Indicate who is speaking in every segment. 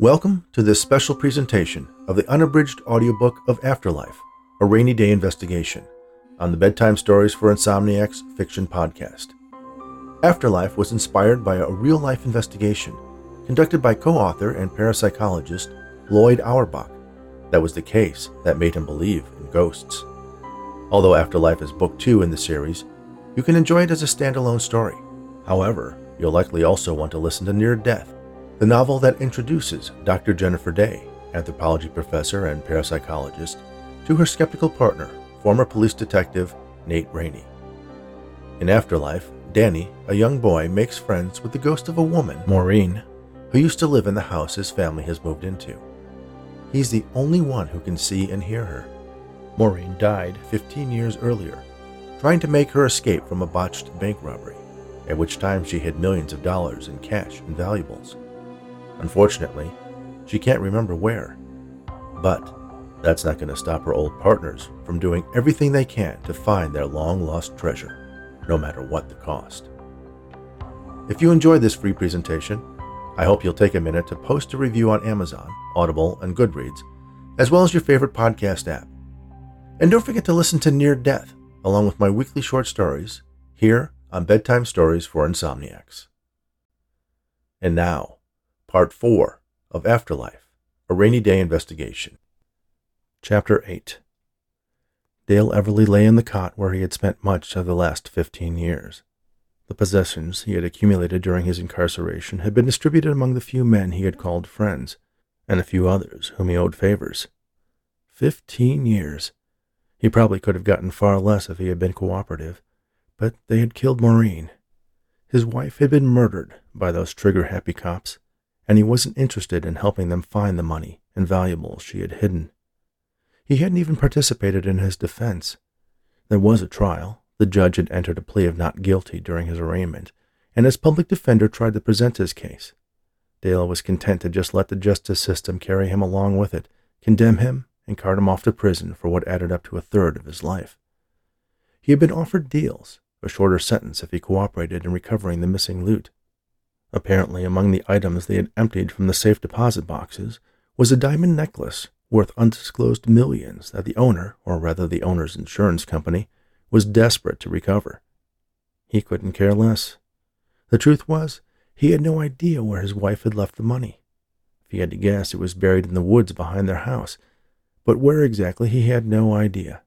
Speaker 1: Welcome to this special presentation of the unabridged audiobook of After Life, a Raney/Daye investigation, on the Bedtime Stories for Insomniacs fiction podcast. After Life was inspired by a real life investigation conducted by co author and parapsychologist Lloyd Auerbach. That was the case that made him believe in ghosts. Although After Life is book two in the series, you can enjoy it as a standalone story. However, you'll likely also want to listen to Near Death the novel that introduces Dr. Jennifer Daye, anthropology professor and parapsychologist, to her skeptical partner, former police detective Nate Raney. In After Life, Danny, a young boy, makes friends with the ghost of a woman, Maureen, who used to live in the house his family has moved into. He's the only one who can see and hear her. Maureen died 15 years earlier, trying to make her escape from a botched bank robbery, at which time she hid millions of dollars in cash and valuables. Unfortunately, she can't remember where. But that's not going to stop her old partners from doing everything they can to find their long lost treasure, no matter what the cost. If you enjoyed this free presentation, I hope you'll take a minute to post a review on Amazon, Audible, and Goodreads, as well as your favorite podcast app. And don't forget to listen to Near Death, along with my weekly short stories, here on Bedtime Stories for Insomniacs. And now, Part 4 of After Life A Raney/Daye Investigation. Chapter 8 Dale Everly lay in the cot where he had spent much of the last fifteen years. The possessions he had accumulated during his incarceration had been distributed among the few men he had called friends, and a few others whom he owed favors. Fifteen years. He probably could have gotten far less if he had been cooperative, but they had killed Maureen. His wife had been murdered by those trigger happy cops and he wasn't interested in helping them find the money and valuables she had hidden. He hadn't even participated in his defense. There was a trial. The judge had entered a plea of not guilty during his arraignment, and his public defender tried to present his case. Dale was content to just let the justice system carry him along with it, condemn him, and cart him off to prison for what added up to a third of his life. He had been offered deals, a shorter sentence if he cooperated in recovering the missing loot, Apparently, among the items they had emptied from the safe deposit boxes was a diamond necklace worth undisclosed millions that the owner, or rather the owner's insurance company, was desperate to recover. He couldn't care less. The truth was, he had no idea where his wife had left the money. If he had to guess, it was buried in the woods behind their house. But where exactly, he had no idea.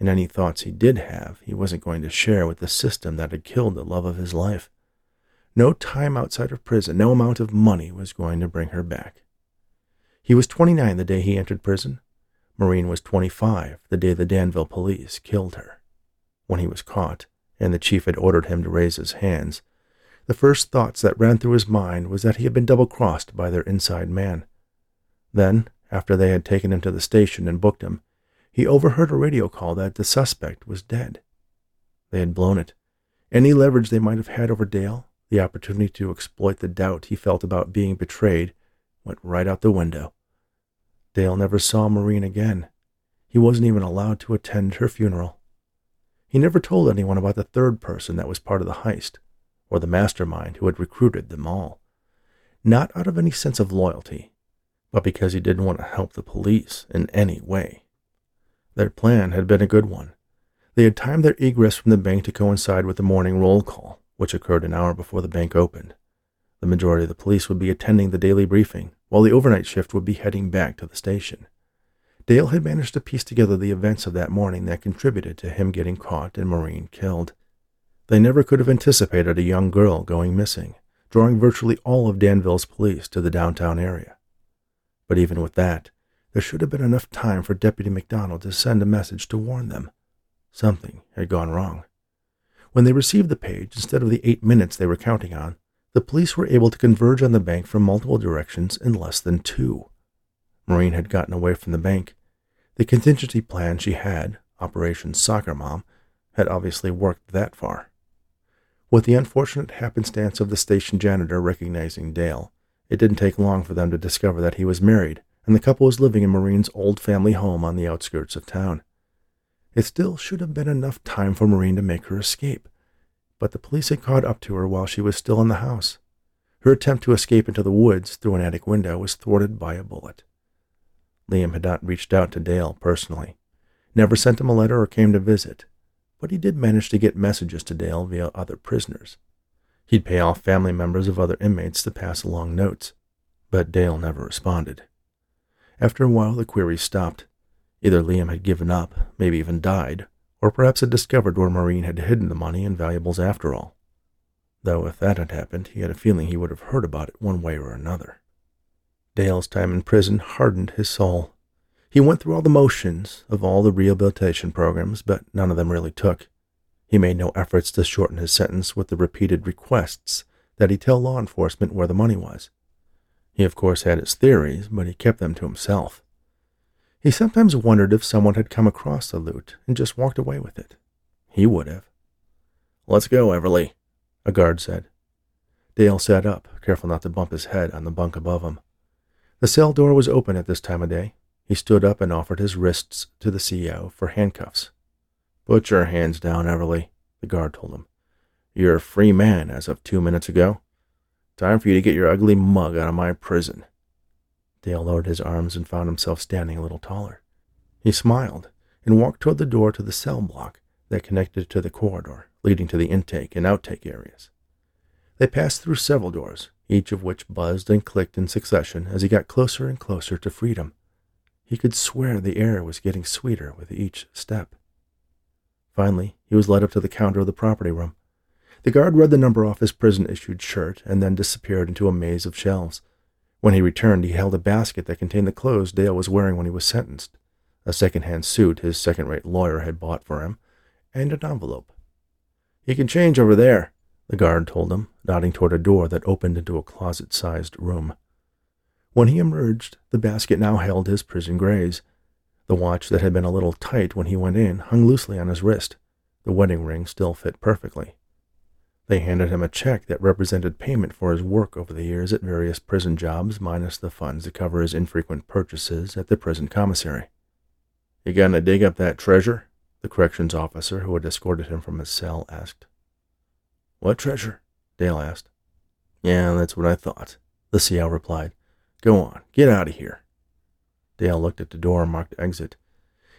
Speaker 1: And any thoughts he did have, he wasn't going to share with the system that had killed the love of his life. No time outside of prison, no amount of money was going to bring her back. He was 29 the day he entered prison. Maureen was 25 the day the Danville police killed her. When he was caught, and the chief had ordered him to raise his hands, the first thoughts that ran through his mind was that he had been double crossed by their inside man. Then, after they had taken him to the station and booked him, he overheard a radio call that the suspect was dead. They had blown it. Any leverage they might have had over Dale the opportunity to exploit the doubt he felt about being betrayed went right out the window. Dale never saw Maureen again. He wasn't even allowed to attend her funeral. He never told anyone about the third person that was part of the heist, or the mastermind who had recruited them all. Not out of any sense of loyalty, but because he didn't want to help the police in any way. Their plan had been a good one. They had timed their egress from the bank to coincide with the morning roll call which occurred an hour before the bank opened. The majority of the police would be attending the daily briefing, while the overnight shift would be heading back to the station. Dale had managed to piece together the events of that morning that contributed to him getting caught and Maureen killed. They never could have anticipated a young girl going missing, drawing virtually all of Danville's police to the downtown area. But even with that, there should have been enough time for Deputy McDonald to send a message to warn them. Something had gone wrong. When they received the page, instead of the eight minutes they were counting on, the police were able to converge on the bank from multiple directions in less than two. Maureen had gotten away from the bank. The contingency plan she had, Operation Soccer Mom, had obviously worked that far. With the unfortunate happenstance of the station janitor recognizing Dale, it didn't take long for them to discover that he was married and the couple was living in Maureen's old family home on the outskirts of town. It still should have been enough time for Maureen to make her escape, but the police had caught up to her while she was still in the house. Her attempt to escape into the woods through an attic window was thwarted by a bullet. Liam had not reached out to Dale personally, never sent him a letter or came to visit, but he did manage to get messages to Dale via other prisoners. He'd pay off family members of other inmates to pass along notes, but Dale never responded. After a while, the queries stopped. Either Liam had given up, maybe even died, or perhaps had discovered where Maureen had hidden the money and valuables after all. Though if that had happened, he had a feeling he would have heard about it one way or another. Dale's time in prison hardened his soul. He went through all the motions of all the rehabilitation programs, but none of them really took. He made no efforts to shorten his sentence with the repeated requests that he tell law enforcement where the money was. He, of course, had his theories, but he kept them to himself. He sometimes wondered if someone had come across the loot and just walked away with it. He would have. Let's go, Everly, a guard said. Dale sat up, careful not to bump his head on the bunk above him. The cell door was open at this time of day. He stood up and offered his wrists to the CEO for handcuffs. Put your hands down, Everly, the guard told him. You're a free man as of two minutes ago. Time for you to get your ugly mug out of my prison. Dale lowered his arms and found himself standing a little taller. He smiled and walked toward the door to the cell block that connected to the corridor leading to the intake and outtake areas. They passed through several doors, each of which buzzed and clicked in succession as he got closer and closer to freedom. He could swear the air was getting sweeter with each step. Finally, he was led up to the counter of the property room. The guard read the number off his prison issued shirt and then disappeared into a maze of shelves. When he returned, he held a basket that contained the clothes Dale was wearing when he was sentenced a second hand suit his second rate lawyer had bought for him, and an envelope. You can change over there, the guard told him, nodding toward a door that opened into a closet sized room. When he emerged, the basket now held his prison grays. The watch that had been a little tight when he went in hung loosely on his wrist. The wedding ring still fit perfectly. They handed him a check that represented payment for his work over the years at various prison jobs, minus the funds to cover his infrequent purchases at the prison commissary. You gonna dig up that treasure? The corrections officer who had escorted him from his cell asked. What treasure? Dale asked. Yeah, that's what I thought, the CO replied. Go on, get out of here. Dale looked at the door marked exit.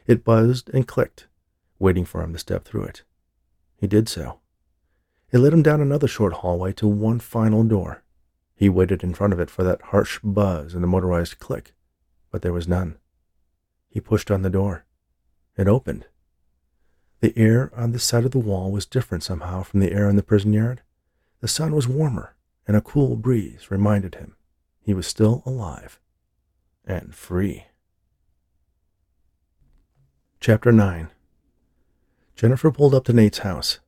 Speaker 1: It buzzed and clicked, waiting for him to step through it. He did so. It led him down another short hallway to one final door. He waited in front of it for that harsh buzz and the motorized click, but there was none. He pushed on the door. It opened. The air on this side of the wall was different somehow from the air in the prison yard. The sun was warmer, and a cool breeze reminded him he was still alive and free. Chapter 9 Jennifer pulled up to Nate's house.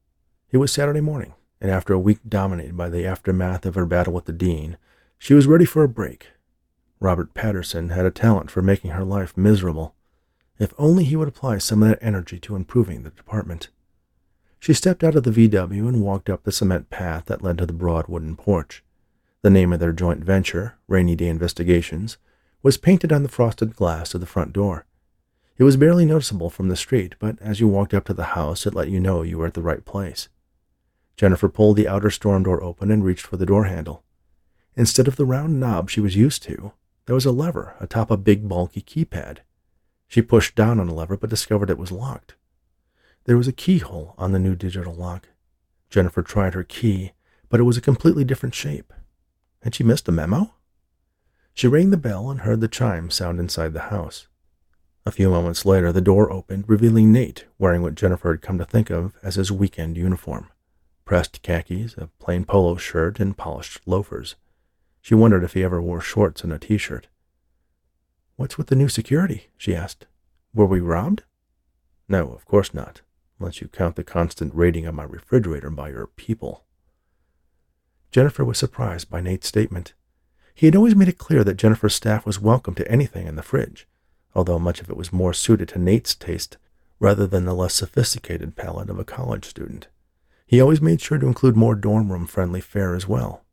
Speaker 1: It was Saturday morning, and after a week dominated by the aftermath of her battle with the dean, she was ready for a break. Robert Patterson had a talent for making her life miserable. If only he would apply some of that energy to improving the department. She stepped out of the VW and walked up the cement path that led to the broad wooden porch. The name of their joint venture, Raney/Daye Investigations, was painted on the frosted glass of the front door. It was barely noticeable from the street, but as you walked up to the house, it let you know you were at the right place. Jennifer pulled the outer storm door open and reached for the door handle. Instead of the round knob she was used to, there was a lever atop a big, bulky keypad. She pushed down on the lever but discovered it was locked. There was a keyhole on the new digital lock. Jennifer tried her key, but it was a completely different shape. Had she missed a memo? She rang the bell and heard the chime sound inside the house. A few moments later, the door opened, revealing Nate wearing what Jennifer had come to think of as his weekend uniform pressed khakis, a plain polo shirt, and polished loafers. She wondered if he ever wore shorts and a t shirt. What's with the new security? she asked. Were we robbed? No, of course not, unless you count the constant raiding of my refrigerator by your people. Jennifer was surprised by Nate's statement. He had always made it clear that Jennifer's staff was welcome to anything in the fridge, although much of it was more suited to Nate's taste rather than the less sophisticated palate of a college student. He always made sure to include more dorm room friendly fare as well.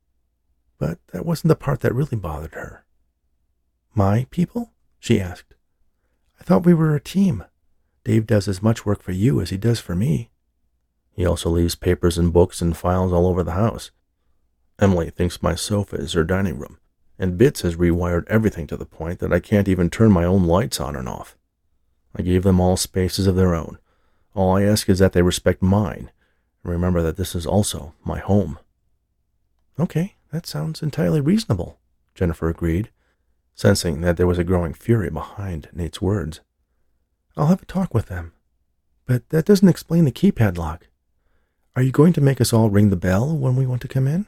Speaker 1: But that wasn't the part that really bothered her. My people? she asked. I thought we were a team. Dave does as much work for you as he does for me. He also leaves papers and books and files all over the house. Emily thinks my sofa is her dining room, and Bits has rewired everything to the point that I can't even turn my own lights on and off. I gave them all spaces of their own. All I ask is that they respect mine, remember that this is also my home.
Speaker 2: Okay, that sounds entirely reasonable, Jennifer agreed,
Speaker 1: sensing that there was a growing fury behind Nate's words.
Speaker 2: I'll have a talk with them. But that doesn't explain the keypad lock. Are you going to make us all ring the bell when we want to come in?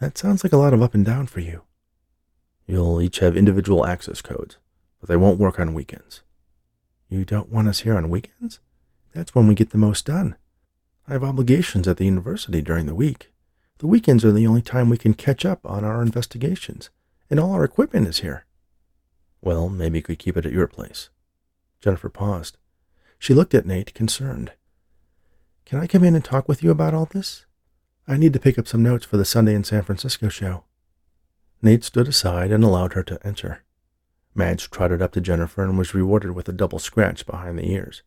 Speaker 2: That sounds like a lot of up and down for you.
Speaker 1: You'll each have individual access codes, but they won't work on weekends.
Speaker 2: You don't want us here on weekends? That's when we get the most done. I have obligations at the university during the week. The weekends are the only time we can catch up on our investigations, and all our equipment is here.
Speaker 1: Well, maybe you could keep it at your place.
Speaker 2: Jennifer paused. She looked at Nate, concerned. Can I come in and talk with you about all this? I need to pick up some notes for the Sunday in San Francisco show.
Speaker 1: Nate stood aside and allowed her to enter. Madge trotted up to Jennifer and was rewarded with a double scratch behind the ears.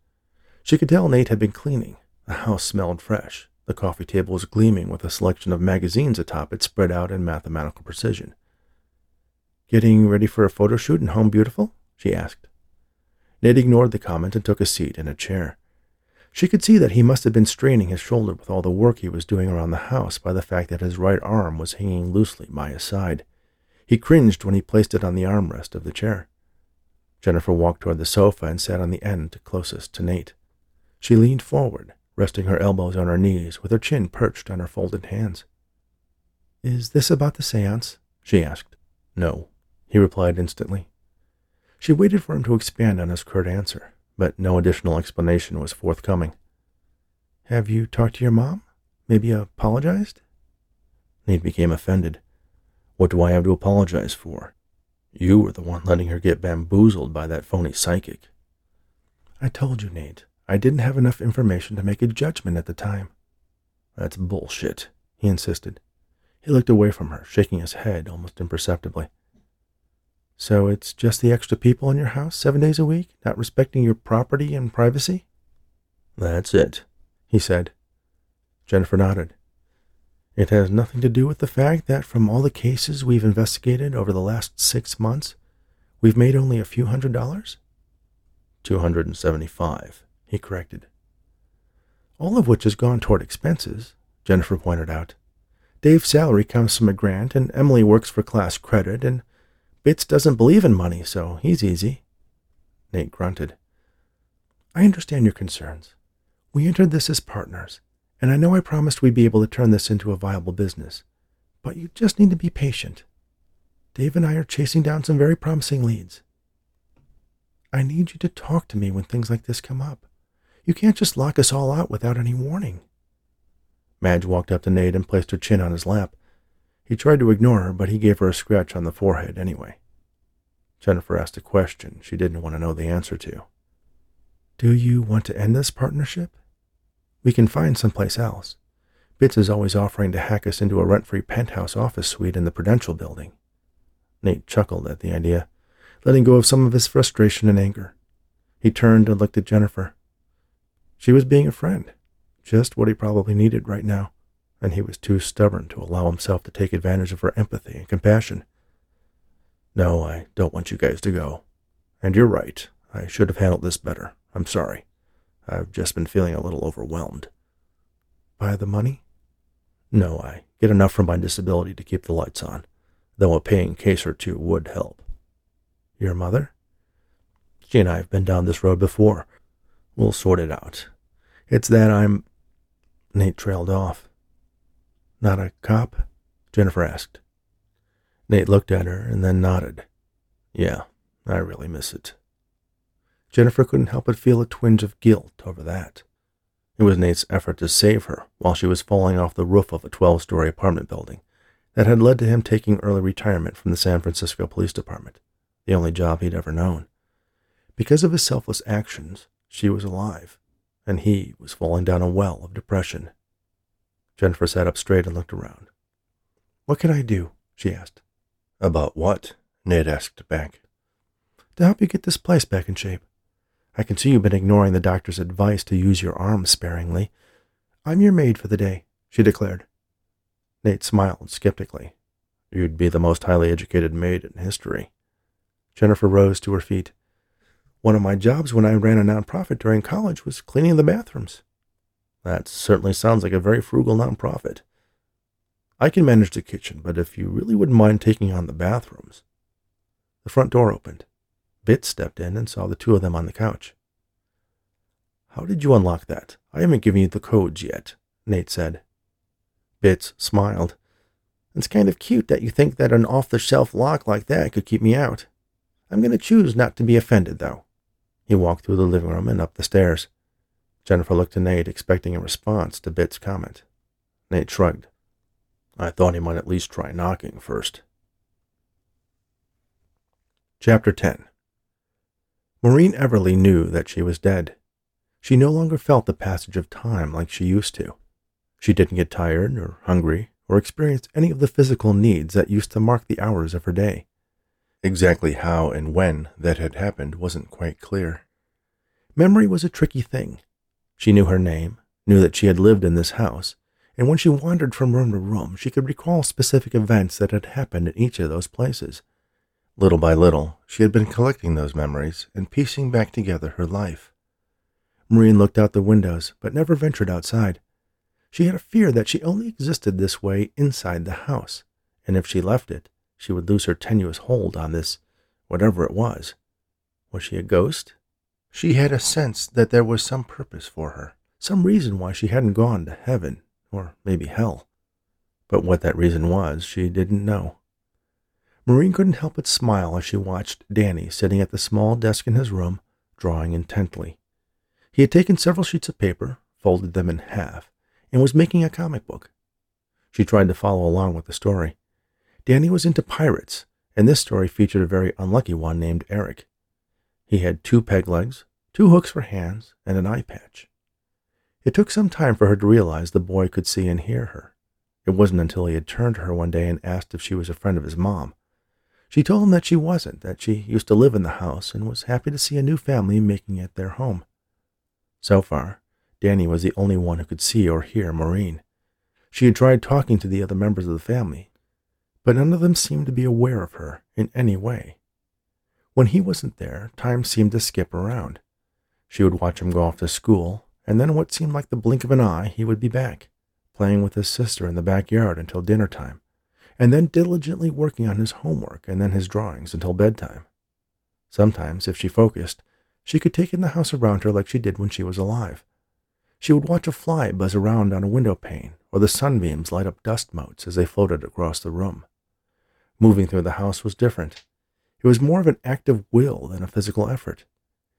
Speaker 1: She could tell Nate had been cleaning. The house smelled fresh. The coffee table was gleaming with a selection of magazines atop it spread out in mathematical precision.
Speaker 2: Getting ready for a photo shoot in Home Beautiful? she asked.
Speaker 1: Nate ignored the comment and took a seat in a chair. She could see that he must have been straining his shoulder with all the work he was doing around the house by the fact that his right arm was hanging loosely by his side. He cringed when he placed it on the armrest of the chair. Jennifer walked toward the sofa and sat on the end closest to Nate. She leaned forward, resting her elbows on her knees with her chin perched on her folded hands.
Speaker 2: Is this about the seance? she asked.
Speaker 1: No, he replied instantly. She waited for him to expand on his curt answer, but no additional explanation was forthcoming.
Speaker 2: Have you talked to your mom? Maybe apologized?
Speaker 1: Nate became offended. What do I have to apologize for? You were the one letting her get bamboozled by that phony psychic.
Speaker 2: I told you, Nate. I didn't have enough information to make a judgment at the time.
Speaker 1: That's bullshit, he insisted. He looked away from her, shaking his head almost imperceptibly.
Speaker 2: So it's just the extra people in your house seven days a week, not respecting your property and privacy?
Speaker 1: That's it, he said.
Speaker 2: Jennifer nodded. It has nothing to do with the fact that from all the cases we've investigated over the last six months, we've made only a few hundred dollars?
Speaker 1: Two hundred and seventy-five, he corrected.
Speaker 2: All of which has gone toward expenses, Jennifer pointed out. Dave's salary comes from a grant, and Emily works for class credit, and Bits doesn't believe in money, so he's easy.
Speaker 1: Nate grunted.
Speaker 2: I understand your concerns. We entered this as partners, and I know I promised we'd be able to turn this into a viable business, but you just need to be patient. Dave and I are chasing down some very promising leads. I need you to talk to me when things like this come up. You can't just lock us all out without any warning.
Speaker 1: Madge walked up to Nate and placed her chin on his lap. He tried to ignore her, but he gave her a scratch on the forehead anyway. Jennifer asked a question she didn't want to know the answer to.
Speaker 2: Do you want to end this partnership? We can find someplace else. Bits is always offering to hack us into a rent free penthouse office suite in the Prudential building.
Speaker 1: Nate chuckled at the idea, letting go of some of his frustration and anger. He turned and looked at Jennifer. She was being a friend, just what he probably needed right now, and he was too stubborn to allow himself to take advantage of her empathy and compassion. No, I don't want you guys to go. And you're right. I should have handled this better. I'm sorry. I've just been feeling a little overwhelmed.
Speaker 2: By the money?
Speaker 1: No, I get enough from my disability to keep the lights on, though a paying case or two would help.
Speaker 2: Your mother?
Speaker 1: She and I have been down this road before. We'll sort it out. It's that I'm.
Speaker 2: Nate trailed off. Not a cop? Jennifer asked.
Speaker 1: Nate looked at her and then nodded. Yeah, I really miss it.
Speaker 2: Jennifer couldn't help but feel a twinge of guilt over that.
Speaker 1: It was Nate's effort to save her while she was falling off the roof of a 12 story apartment building that had led to him taking early retirement from the San Francisco Police Department, the only job he'd ever known. Because of his selfless actions, she was alive, and he was falling down a well of depression. Jennifer sat up straight and looked around.
Speaker 2: What can I do? she asked.
Speaker 1: About what? Nate asked back.
Speaker 2: To help you get this place back in shape. I can see you've been ignoring the doctor's advice to use your arms sparingly. I'm your maid for the day, she declared.
Speaker 1: Nate smiled skeptically. You'd be the most highly educated maid in history.
Speaker 2: Jennifer rose to her feet. One of my jobs when I ran a nonprofit during college was cleaning the bathrooms.
Speaker 1: That certainly sounds like a very frugal nonprofit. I can manage the kitchen, but if you really wouldn't mind taking on the bathrooms.
Speaker 2: The front door opened. Bits stepped in and saw the two of them on the couch.
Speaker 1: How did you unlock that? I haven't given you the codes yet, Nate said.
Speaker 2: Bits smiled. It's kind of cute that you think that an off the shelf lock like that could keep me out. I'm going to choose not to be offended, though. He walked through the living room and up the stairs. Jennifer looked to Nate, expecting a response to Bit's comment.
Speaker 1: Nate shrugged. I thought he might at least try knocking first. Chapter 10 Maureen Everly knew that she was dead. She no longer felt the passage of time like she used to. She didn't get tired or hungry or experience any of the physical needs that used to mark the hours of her day. Exactly how and when that had happened wasn't quite clear. Memory was a tricky thing. She knew her name, knew that she had lived in this house, and when she wandered from room to room, she could recall specific events that had happened in each of those places. Little by little, she had been collecting those memories and piecing back together her life. Maureen looked out the windows, but never ventured outside. She had a fear that she only existed this way inside the house, and if she left it, she would lose her tenuous hold on this, whatever it was. Was she a ghost? She had a sense that there was some purpose for her, some reason why she hadn't gone to heaven, or maybe hell. But what that reason was, she didn't know. Maureen couldn't help but smile as she watched Danny sitting at the small desk in his room, drawing intently. He had taken several sheets of paper, folded them in half, and was making a comic book. She tried to follow along with the story. Danny was into pirates, and this story featured a very unlucky one named Eric. He had two peg legs, two hooks for hands, and an eye patch. It took some time for her to realize the boy could see and hear her. It wasn't until he had turned to her one day and asked if she was a friend of his mom. She told him that she wasn't, that she used to live in the house and was happy to see a new family making it their home. So far, Danny was the only one who could see or hear Maureen. She had tried talking to the other members of the family, but none of them seemed to be aware of her in any way. When he wasn't there, time seemed to skip around. She would watch him go off to school, and then what seemed like the blink of an eye, he would be back, playing with his sister in the backyard until dinner time, and then diligently working on his homework and then his drawings until bedtime. Sometimes, if she focused, she could take in the house around her like she did when she was alive. She would watch a fly buzz around on a window pane, or the sunbeams light up dust motes as they floated across the room. Moving through the house was different. It was more of an act of will than a physical effort.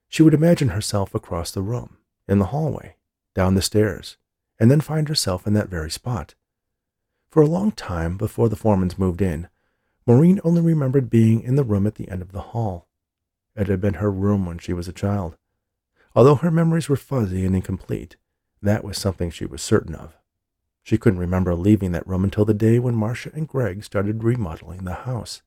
Speaker 1: She would imagine herself across the room, in the hallway, down the stairs, and then find herself in that very spot. For a long time before the Foremans moved in, Maureen only remembered being in the room at the end of the hall. It had been her room when she was a child. Although her memories were fuzzy and incomplete, that was something she was certain of. She couldn't remember leaving that room until the day when Marcia and Greg started remodeling the house.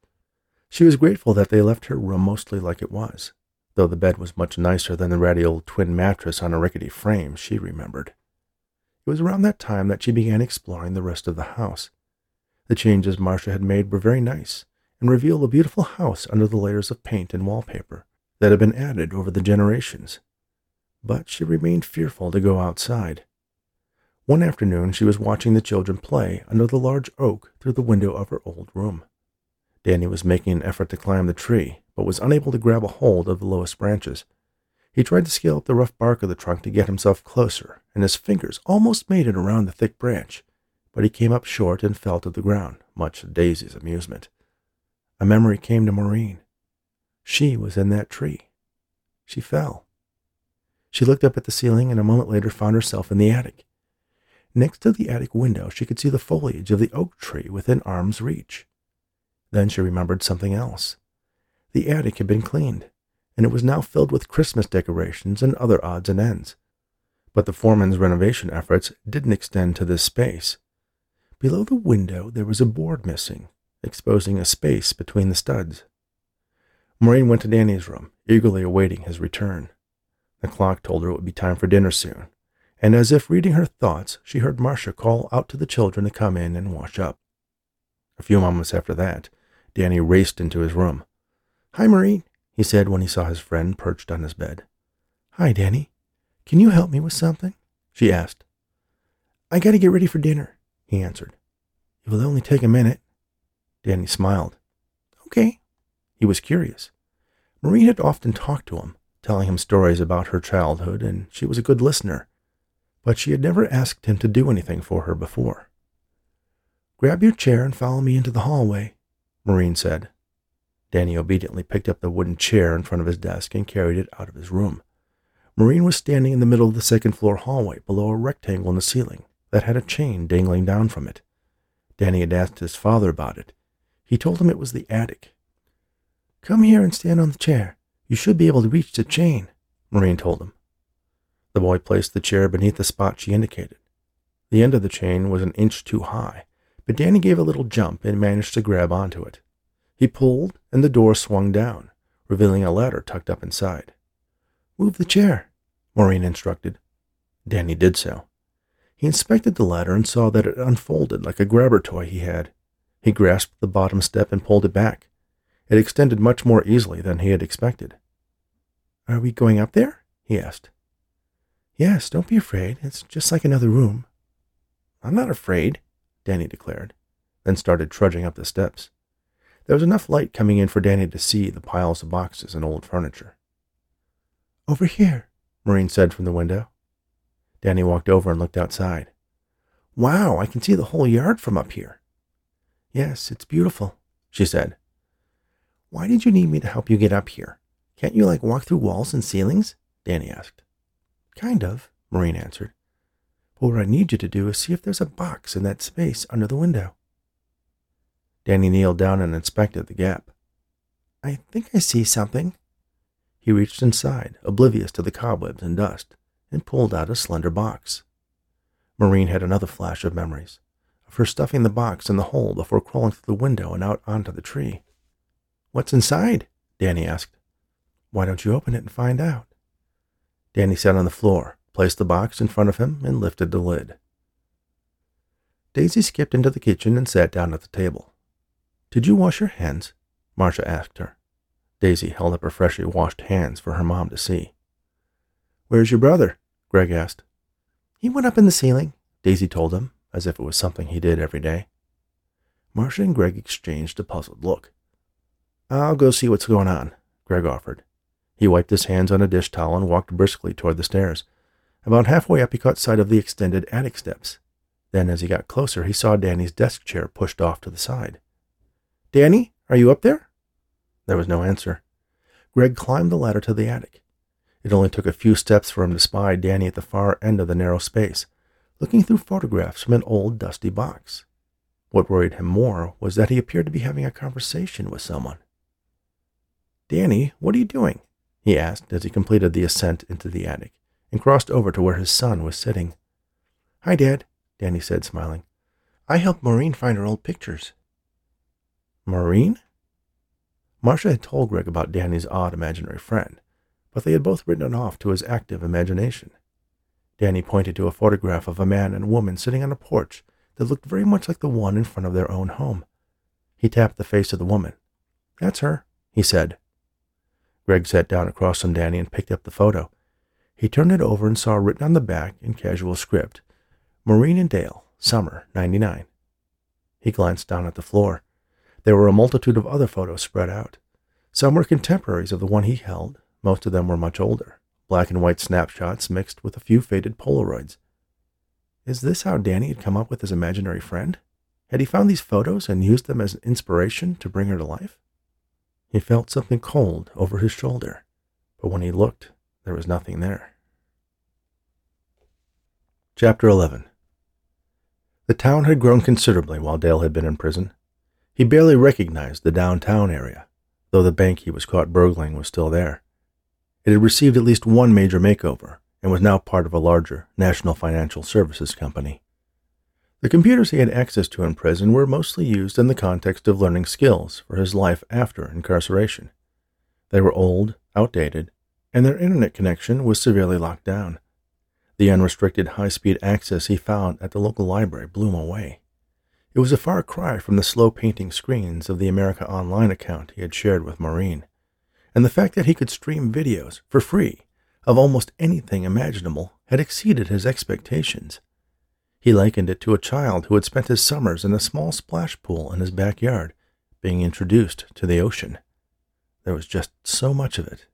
Speaker 1: She was grateful that they left her room mostly like it was, though the bed was much nicer than the ratty old twin mattress on a rickety frame she remembered. It was around that time that she began exploring the rest of the house. The changes Marcia had made were very nice and revealed a beautiful house under the layers of paint and wallpaper that had been added over the generations. But she remained fearful to go outside. One afternoon she was watching the children play under the large oak through the window of her old room. Danny was making an effort to climb the tree, but was unable to grab a hold of the lowest branches. He tried to scale up the rough bark of the trunk to get himself closer, and his fingers almost made it around the thick branch, but he came up short and fell to the ground, much to Daisy's amusement. A memory came to Maureen. She was in that tree. She fell. She looked up at the ceiling and a moment later found herself in the attic. Next to the attic window, she could see the foliage of the oak tree within arm's reach. Then she remembered something else. The attic had been cleaned, and it was now filled with Christmas decorations and other odds and ends. But the Foreman's renovation efforts didn't extend to this space. Below the window, there was a board missing, exposing a space between the studs. Maureen went to Danny's room, eagerly awaiting his return. The clock told her it would be time for dinner soon, and as if reading her thoughts, she heard Marcia call out to the children to come in and wash up. A few moments after that, Danny raced into his room. Hi, Maureen, he said when he saw his friend perched on his bed.
Speaker 2: Hi, Danny. Can you help me with something? she asked. I gotta get ready for dinner, he answered. It will only take a minute.
Speaker 1: Danny smiled.
Speaker 2: Okay.
Speaker 1: He was curious. Maureen had often talked to him, telling him stories about her childhood, and she was a good listener. But she had never asked him to do anything for her before.
Speaker 2: Grab your chair and follow me into the hallway, Maureen said.
Speaker 1: Danny obediently picked up the wooden chair in front of his desk and carried it out of his room. Maureen was standing in the middle of the second floor hallway below a rectangle in the ceiling that had a chain dangling down from it. Danny had asked his father about it. He told him it was the attic.
Speaker 2: Come here and stand on the chair. You should be able to reach the chain, Maureen told him.
Speaker 1: The boy placed the chair beneath the spot she indicated. The end of the chain was an inch too high, but Danny gave a little jump and managed to grab onto it. He pulled, and the door swung down, revealing a ladder tucked up inside.
Speaker 2: Move the chair, Maureen instructed.
Speaker 1: Danny did so. He inspected the ladder and saw that it unfolded like a grabber toy he had. He grasped the bottom step and pulled it back. It extended much more easily than he had expected.
Speaker 2: Are we going up there? he asked. Yes, don't be afraid. It's just like another room.
Speaker 1: I'm not afraid, Danny declared, then started trudging up the steps. There was enough light coming in for Danny to see the piles of boxes and old furniture.
Speaker 2: Over here, Maureen said from the window.
Speaker 1: Danny walked over and looked outside.
Speaker 2: Wow, I can see the whole yard from up here.
Speaker 1: Yes, it's beautiful, she said.
Speaker 2: Why did you need me to help you get up here? Can't you, like, walk through walls and ceilings? Danny asked.
Speaker 1: Kind of, Maureen answered.
Speaker 2: But what I need you to do is see if there's a box in that space under the window.
Speaker 1: Danny kneeled down and inspected the gap.
Speaker 2: I think I see something.
Speaker 1: He reached inside, oblivious to the cobwebs and dust, and pulled out a slender box. Maureen had another flash of memories of her stuffing the box in the hole before crawling through the window and out onto the tree.
Speaker 2: What's inside?
Speaker 1: Danny asked.
Speaker 2: Why don't you open it and find out?
Speaker 1: Danny sat on the floor, placed the box in front of him, and lifted the lid. Daisy skipped into the kitchen and sat down at the table. Did you wash your hands? Marcia asked her. Daisy held up her freshly washed hands for her mom to see.
Speaker 2: Where's your brother?
Speaker 1: Greg asked.
Speaker 2: He went up in the ceiling,
Speaker 1: Daisy told him, as if it was something he did every day. Marcia and Greg exchanged a puzzled look.
Speaker 2: I'll go see what's going on, Greg offered.
Speaker 1: He wiped his hands on a dish towel and walked briskly toward the stairs. About halfway up, he caught sight of the extended attic steps. Then, as he got closer, he saw Danny's desk chair pushed off to the side.
Speaker 2: Danny, are you up there?
Speaker 1: There was no answer. Greg climbed the ladder to the attic. It only took a few steps for him to spy Danny at the far end of the narrow space, looking through photographs from an old dusty box. What worried him more was that he appeared to be having a conversation with someone.
Speaker 2: Danny, what are you doing?
Speaker 1: He asked as he completed the ascent into the attic and crossed over to where his son was sitting.
Speaker 2: Hi, Dad, Danny said, smiling. I helped Maureen find her old pictures.
Speaker 1: Maureen? Marcia had told Greg about Danny's odd imaginary friend, but they had both written it off to his active imagination. Danny pointed to a photograph of a man and woman sitting on a porch that looked very much like the one in front of their own home. He tapped the face of the woman. That's her, he said, Greg sat down across from Danny and picked up the photo. He turned it over and saw written on the back in casual script, Maureen and Dale, summer 99. He glanced down at the floor. There were a multitude of other photos spread out. Some were contemporaries of the one he held. Most of them were much older, black and white snapshots mixed with a few faded Polaroids. Is this how Danny had come up with his imaginary friend? Had he found these photos and used them as an inspiration to bring her to life? He felt something cold over his shoulder, but when he looked, there was nothing there. Chapter 11 The town had grown considerably while Dale had been in prison. He barely recognized the downtown area, though the bank he was caught burgling was still there. It had received at least one major makeover and was now part of a larger national financial services company. The computers he had access to in prison were mostly used in the context of learning skills for his life after incarceration. They were old, outdated, and their internet connection was severely locked down. The unrestricted high speed access he found at the local library blew him away. It was a far cry from the slow painting screens of the America Online account he had shared with Maureen, and the fact that he could stream videos for free of almost anything imaginable had exceeded his expectations. He likened it to a child who had spent his summers in a small splash pool in his backyard, being introduced to the ocean. There was just so much of it.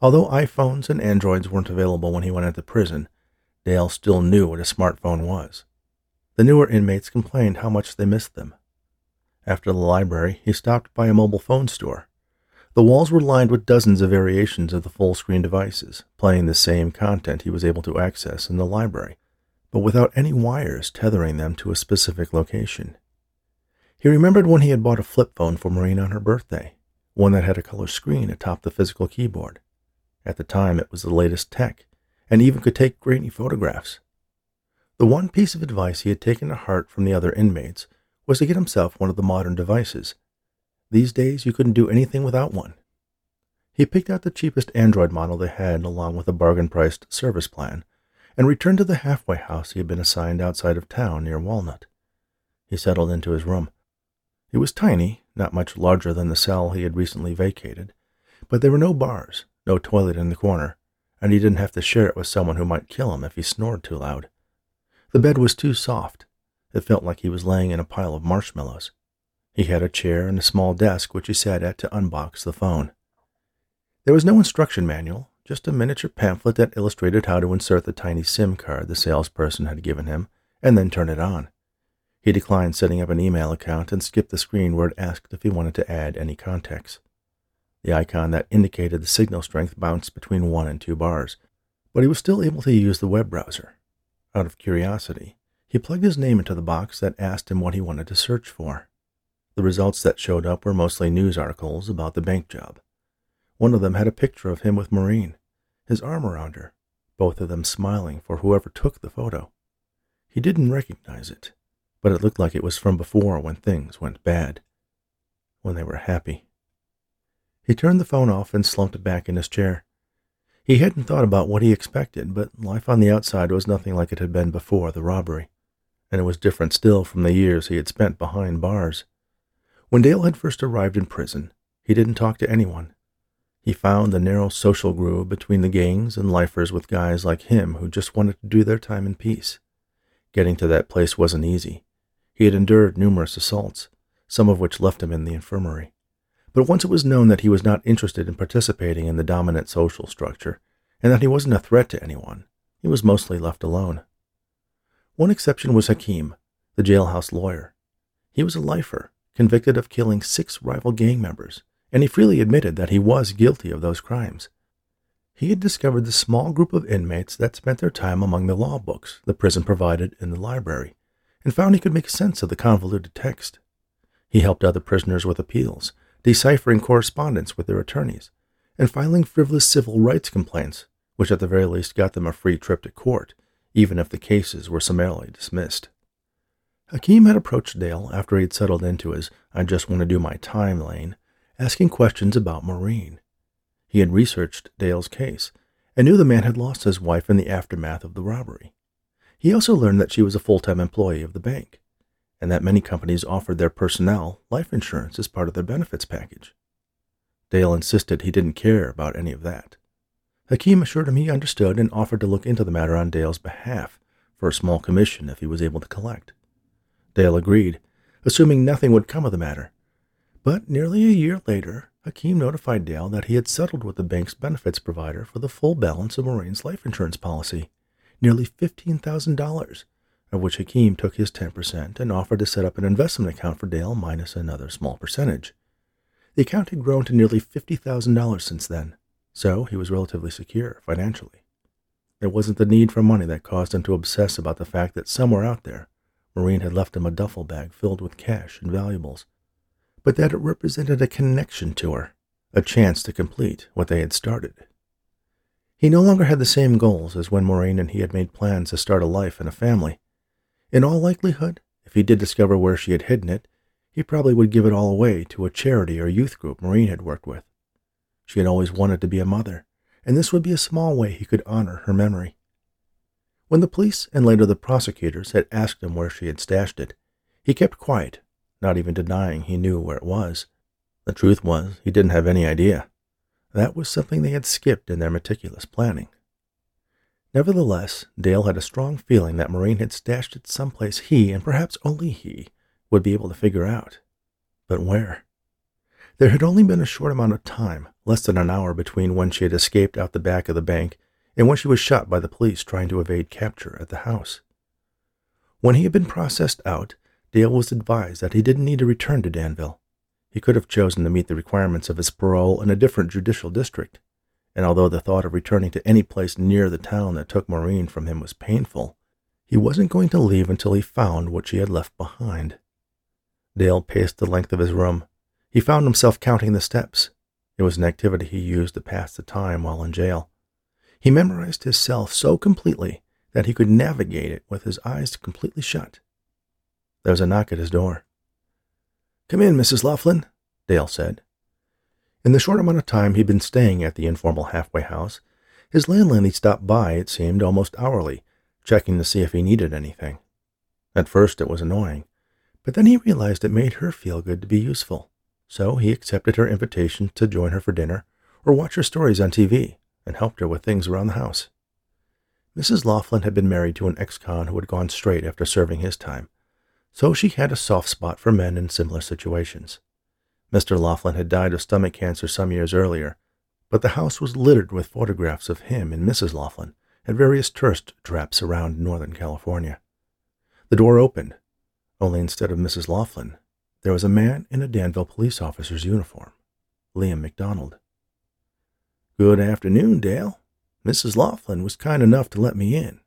Speaker 1: Although iPhones and Androids weren't available when he went into prison, Dale still knew what a smartphone was. The newer inmates complained how much they missed them. After the library, he stopped by a mobile phone store. The walls were lined with dozens of variations of the full screen devices, playing the same content he was able to access in the library, but without any wires tethering them to a specific location. He remembered when he had bought a flip phone for Maureen on her birthday, one that had a color screen atop the physical keyboard. At the time, it was the latest tech, and even could take grainy photographs. The one piece of advice he had taken to heart from the other inmates was to get himself one of the modern devices. These days, you couldn't do anything without one. He picked out the cheapest Android model they had along with a bargain priced service plan and returned to the halfway house he had been assigned outside of town near Walnut. He settled into his room. It was tiny, not much larger than the cell he had recently vacated, but there were no bars, no toilet in the corner, and he didn't have to share it with someone who might kill him if he snored too loud. The bed was too soft. It felt like he was laying in a pile of marshmallows. He had a chair and a small desk which he sat at to unbox the phone. There was no instruction manual, just a miniature pamphlet that illustrated how to insert the tiny SIM card the salesperson had given him and then turn it on. He declined setting up an email account and skipped the screen where it asked if he wanted to add any contacts. The icon that indicated the signal strength bounced between one and two bars, but he was still able to use the web browser. Out of curiosity, he plugged his name into the box that asked him what he wanted to search for. The results that showed up were mostly news articles about the bank job. One of them had a picture of him with Maureen, his arm around her, both of them smiling for whoever took the photo. He didn't recognize it, but it looked like it was from before when things went bad, when they were happy. He turned the phone off and slumped back in his chair. He hadn't thought about what he expected, but life on the outside was nothing like it had been before the robbery, and it was different still from the years he had spent behind bars. When Dale had first arrived in prison, he didn't talk to anyone. He found the narrow social groove between the gangs and lifers with guys like him who just wanted to do their time in peace. Getting to that place wasn't easy. He had endured numerous assaults, some of which left him in the infirmary. But once it was known that he was not interested in participating in the dominant social structure, and that he wasn't a threat to anyone, he was mostly left alone. One exception was Hakim, the jailhouse lawyer. He was a lifer, convicted of killing six rival gang members, and he freely admitted that he was guilty of those crimes. He had discovered the small group of inmates that spent their time among the law books the prison provided in the library, and found he could make sense of the convoluted text. He helped other prisoners with appeals deciphering correspondence with their attorneys, and filing frivolous civil rights complaints, which at the very least got them a free trip to court, even if the cases were summarily dismissed. Hakim had approached Dale after he had settled into his I just want to do my time lane, asking questions about Maureen. He had researched Dale's case and knew the man had lost his wife in the aftermath of the robbery. He also learned that she was a full time employee of the bank and that many companies offered their personnel life insurance as part of their benefits package. Dale insisted he didn't care about any of that. Hakim assured him he understood and offered to look into the matter on Dale's behalf for a small commission if he was able to collect. Dale agreed, assuming nothing would come of the matter. But nearly a year later, Hakim notified Dale that he had settled with the bank's benefits provider for the full balance of Maureen's life insurance policy, nearly $15,000, of which Hakim took his 10% and offered to set up an investment account for Dale minus another small percentage. The account had grown to nearly $50,000 since then, so he was relatively secure financially. It wasn't the need for money that caused him to obsess about the fact that somewhere out there, Maureen had left him a duffel bag filled with cash and valuables, but that it represented a connection to her, a chance to complete what they had started. He no longer had the same goals as when Maureen and he had made plans to start a life and a family, in all likelihood, if he did discover where she had hidden it, he probably would give it all away to a charity or youth group Maureen had worked with. She had always wanted to be a mother, and this would be a small way he could honor her memory. When the police and later the prosecutors had asked him where she had stashed it, he kept quiet, not even denying he knew where it was. The truth was, he didn't have any idea. That was something they had skipped in their meticulous planning. Nevertheless, Dale had a strong feeling that Maureen had stashed it someplace he, and perhaps only he, would be able to figure out. But where? There had only been a short amount of time, less than an hour, between when she had escaped out the back of the bank and when she was shot by the police trying to evade capture at the house. When he had been processed out, Dale was advised that he didn't need to return to Danville. He could have chosen to meet the requirements of his parole in a different judicial district, and although the thought of returning to any place near the town that took Maureen from him was painful, he wasn't going to leave until he found what she had left behind. Dale paced the length of his room. He found himself counting the steps. It was an activity he used to pass the time while in jail. He memorized his cell so completely that he could navigate it with his eyes completely shut. There was a knock at his door. Come in, Mrs. Laughlin, Dale said. In the short amount of time he'd been staying at the informal halfway house, his landlady stopped by, it seemed, almost hourly, checking to see if he needed anything. At first it was annoying, but then he realized it made her feel good to be useful, so he accepted her invitation to join her for dinner or watch her stories on TV and helped her with things around the house. Mrs. Laughlin had been married to an ex-con who had gone straight after serving his time, so she had a soft spot for men in similar situations. Mr. Laughlin had died of stomach cancer some years earlier, but the house was littered with photographs of him and Mrs. Laughlin at various tourist traps around Northern California. The door opened, only instead of Mrs. Laughlin, there was a man in a Danville police officer's uniform, Liam MacDonald. Good afternoon, Dale. Mrs. Laughlin was kind enough to let me in.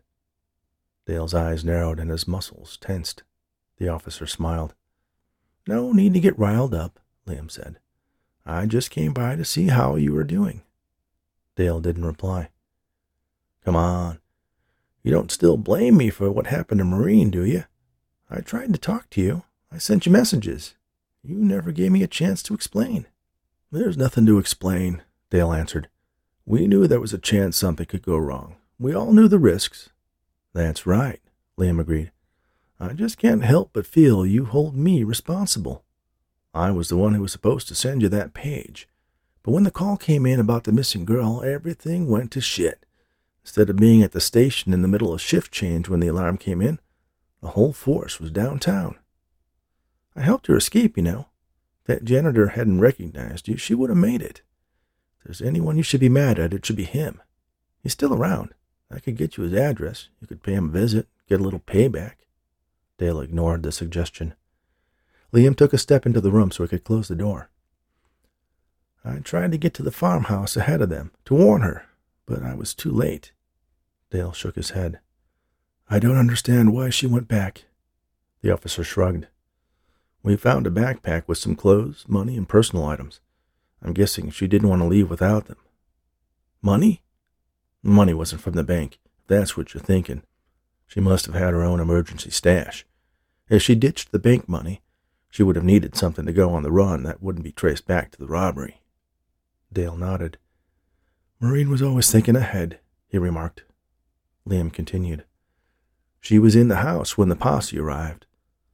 Speaker 1: Dale's eyes narrowed and his muscles tensed. The officer smiled. No need to get riled up, Liam said. I just came by to see how you were doing. Dale didn't reply. Come on. You don't still blame me for what happened to Maureen, do you? I tried to talk to you. I sent you messages. You never gave me a chance to explain. There's nothing to explain, Dale answered. We knew there was a chance something could go wrong. We all knew the risks. That's right, Liam agreed. I just can't help but feel you hold me responsible. I was the one who was supposed to send you that page. But when the call came in about the missing girl, everything went to shit. Instead of being at the station in the middle of shift change when the alarm came in, the whole force was downtown. I helped her escape, you know. If that janitor hadn't recognized you, she would have made it. If there's anyone you should be mad at, it should be him. He's still around. I could get you his address. You could pay him a visit, get a little payback. Dale ignored the suggestion. Liam took a step into the room so he could close the door. I tried to get to the farmhouse ahead of them to warn her, but I was too late. Dale shook his head. I don't understand why she went back. The officer shrugged. We found a backpack with some clothes, money, and personal items. I'm guessing she didn't want to leave without them. Money? Money wasn't from the bank, that's what you're thinking. She must have had her own emergency stash. If she ditched the bank money, she would have needed something to go on the run that wouldn't be traced back to the robbery. Dale nodded. Maureen was always thinking ahead, he remarked. Liam continued. She was in the house when the posse arrived.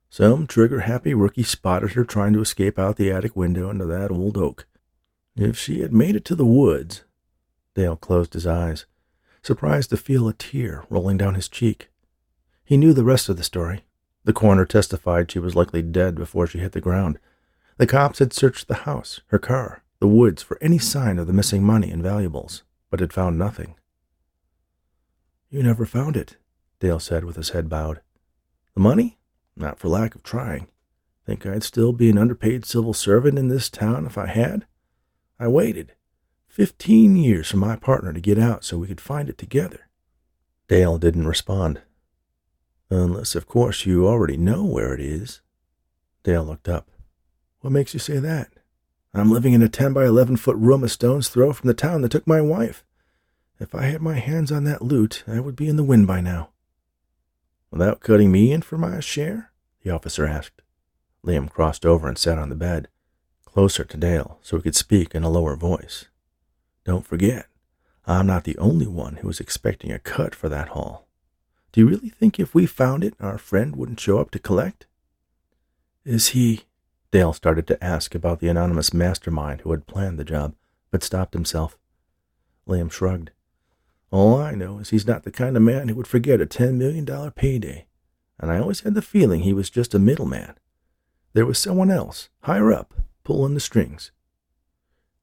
Speaker 1: Some trigger happy rookie spotted her trying to escape out the attic window into that old oak. If she had made it to the woods. Dale closed his eyes, surprised to feel a tear rolling down his cheek. He knew the rest of the story. The coroner testified she was likely dead before she hit the ground. The cops had searched the house, her car, the woods for any sign of the missing money and valuables, but had found nothing. You never found it, Dale said with his head bowed. The money? Not for lack of trying. Think I'd still be an underpaid civil servant in this town if I had? I waited fifteen years for my partner to get out so we could find it together. Dale didn't respond. Unless, of course, you already know where it is. Dale looked up. What makes you say that? I'm living in a 10 by 11 foot room a stone's throw from the town that took my wife. If I had my hands on that loot, I would be in the wind by now. Without cutting me in for my share? The officer asked. Liam crossed over and sat on the bed, closer to Dale so he could speak in a lower voice. Don't forget, I'm not the only one who was expecting a cut for that haul.
Speaker 2: Do you really think if we found it, our friend wouldn't show up to collect? Is he. Dale started to ask about the anonymous mastermind who had planned the job, but stopped himself. Liam shrugged. All I know is he's not the kind of man who would forget a $10 million payday, and I always had the feeling he was just a middleman. There was someone else, higher up, pulling the strings.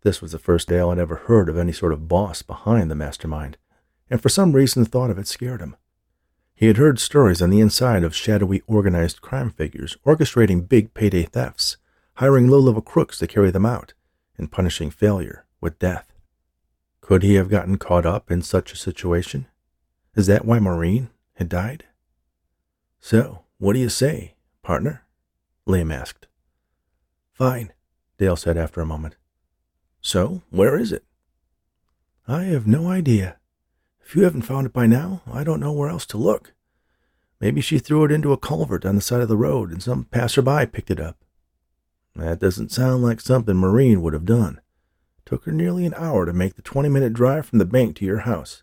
Speaker 2: This was the first Dale had ever heard of any sort of boss behind the mastermind, and for some reason the thought of it scared him. He had heard stories on the inside of shadowy organized crime figures orchestrating big payday thefts, hiring low level crooks to carry them out, and punishing failure with death. Could he have gotten caught up in such a situation? Is that why Maureen had died? So, what do you say, partner? Liam asked. Fine, Dale said after a moment. So, where is it? I have no idea. If you haven't found it by now, I don't know where else to look. Maybe she threw it into a culvert on the side of the road and some passerby picked it up. That doesn't sound like something Maureen would have done. It took her nearly an hour to make the 20 minute drive from the bank to your house.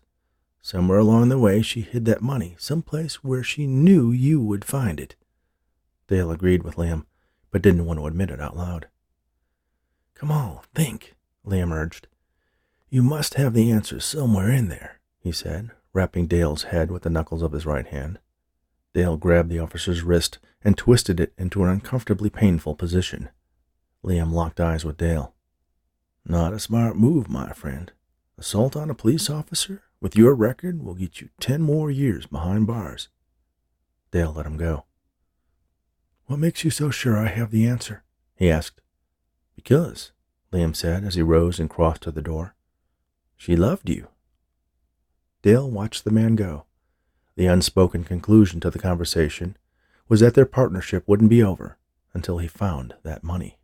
Speaker 2: Somewhere along the way, she hid that money, someplace where she knew you would find it. Dale agreed with Liam, but didn't want to admit it out loud. Come on, think. Liam urged. You must have the answer somewhere in there, he said, rapping Dale's head with the knuckles of his right hand. Dale grabbed the officer's wrist and twisted it into an uncomfortably painful position. Liam locked eyes with Dale. Not a smart move, my friend. Assault on a police officer with your record will get you ten more years behind bars. Dale let him go. What makes you so sure I have the answer? he asked. Because, Liam said as he rose and crossed to the door. She loved you. Dale watched the man go. The unspoken conclusion to the conversation was that their partnership wouldn't be over until he found that money.